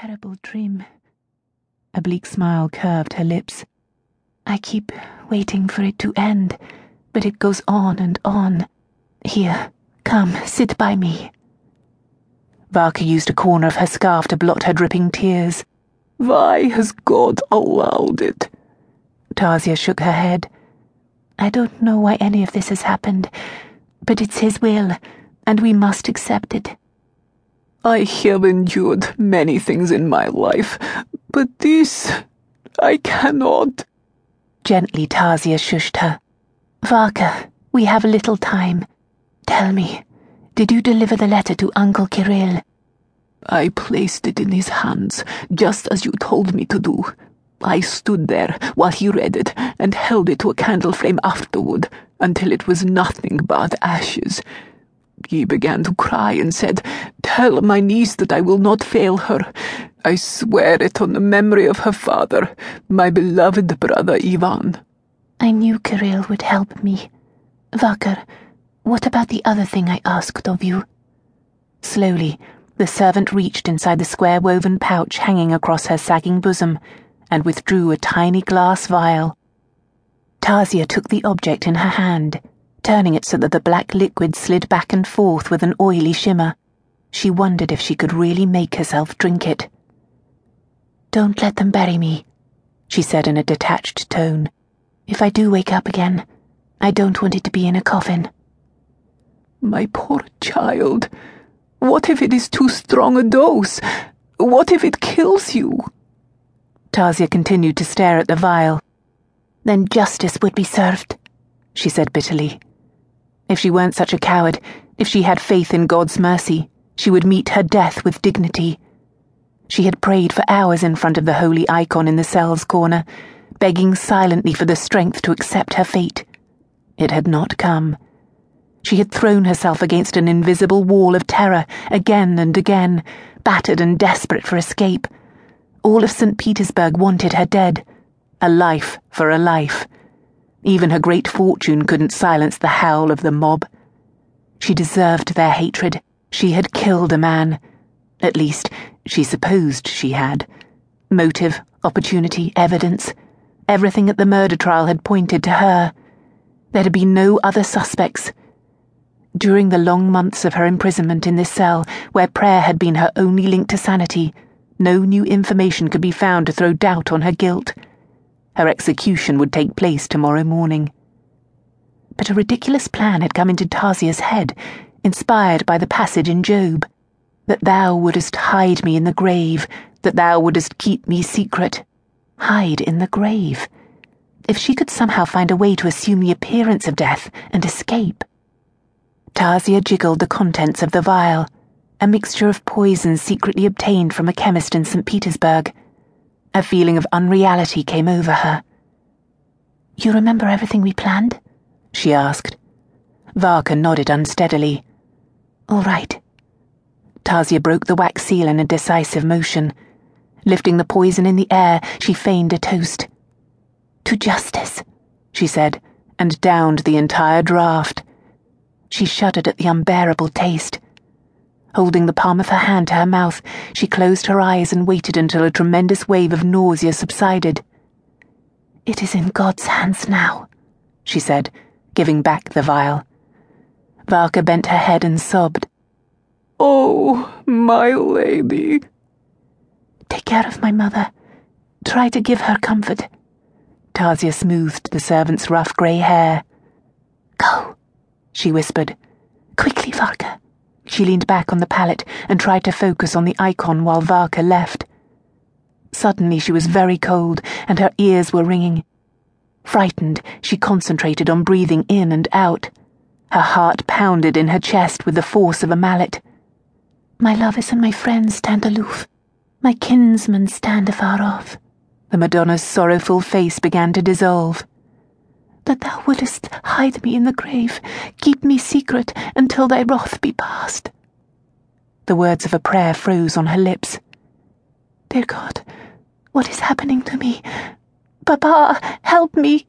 terrible dream. A bleak smile curved her lips. I keep waiting for it to end, but it goes on and on. Here, come, sit by me. Varka used a corner of her scarf to blot her dripping tears. Why has God allowed it? Tasia shook her head. I don't know why any of this has happened, but it's His will, and we must accept it. I have endured many things in my life, but this I cannot. Gently, Tasia shushed her. Varka, we have little time. Tell me, did you deliver the letter to Uncle Kirill? I placed it in his hands, just as you told me to do. I stood there while he read it and held it to a candle flame afterward until it was nothing but ashes. He began to cry and said, Tell my niece that I will not fail her. I swear it on the memory of her father, my beloved brother Ivan. I knew Kirill would help me. Varka, what about the other thing I asked of you? Slowly, the servant reached inside the square woven pouch hanging across her sagging bosom and withdrew a tiny glass vial. Tasia took the object in her hand, turning it so that the black liquid slid back and forth with an oily shimmer. She wondered if she could really make herself drink it. Don't let them bury me, she said in a detached tone. If I do wake up again, I don't want it to be in a coffin. My poor child. What if it is too strong a dose? What if it kills you? Tasia continued to stare at the vial. Then justice would be served, she said bitterly. If she weren't such a coward, if she had faith in God's mercy, she would meet her death with dignity. She had prayed for hours in front of the holy icon in the cell's corner, begging silently for the strength to accept her fate. It had not come. She had thrown herself against an invisible wall of terror again and again, battered and desperate for escape. All of St. Petersburg wanted her dead. A life for a life. Even her great fortune couldn't silence the howl of the mob. She deserved their hatred. She had killed a man. At least, she supposed she had. Motive, opportunity, evidence. Everything at the murder trial had pointed to her. There had been no other suspects. During the long months of her imprisonment in this cell, where prayer had been her only link to sanity, no new information could be found to throw doubt on her guilt. Her execution would take place tomorrow morning. But a ridiculous plan had come into Tasia's head, inspired by the passage in Job that thou wouldest hide me in the grave, that thou wouldest keep me secret. Hide in the grave. If she could somehow find a way to assume the appearance of death and escape. Tasia jiggled the contents of the vial, a mixture of poison secretly obtained from a chemist in St. Petersburg. A feeling of unreality came over her. You remember everything we planned? she asked. Varka nodded unsteadily. All right. Tasia broke the wax seal in a decisive motion. Lifting the poison in the air, she feigned a toast. To justice, she said, and downed the entire draught. She shuddered at the unbearable taste. Holding the palm of her hand to her mouth, she closed her eyes and waited until a tremendous wave of nausea subsided. It is in God's hands now, she said, giving back the vial. Varka bent her head and sobbed. Oh, my lady. Take care of my mother. Try to give her comfort. Tasia smoothed the servant's rough grey hair. Go she whispered. Quickly, Varka. She leaned back on the pallet and tried to focus on the icon while Varka left. Suddenly she was very cold and her ears were ringing. Frightened, she concentrated on breathing in and out. Her heart pounded in her chest with the force of a mallet. My lovers and my friends stand aloof. My kinsmen stand afar off. The Madonna's sorrowful face began to dissolve that thou wouldest hide me in the grave, keep me secret until thy wrath be past. The words of a prayer froze on her lips. Dear God, what is happening to me? Papa, help me!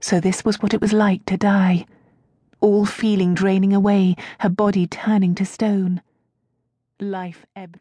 So this was what it was like to die. All feeling draining away, her body turning to stone. Life ebbed.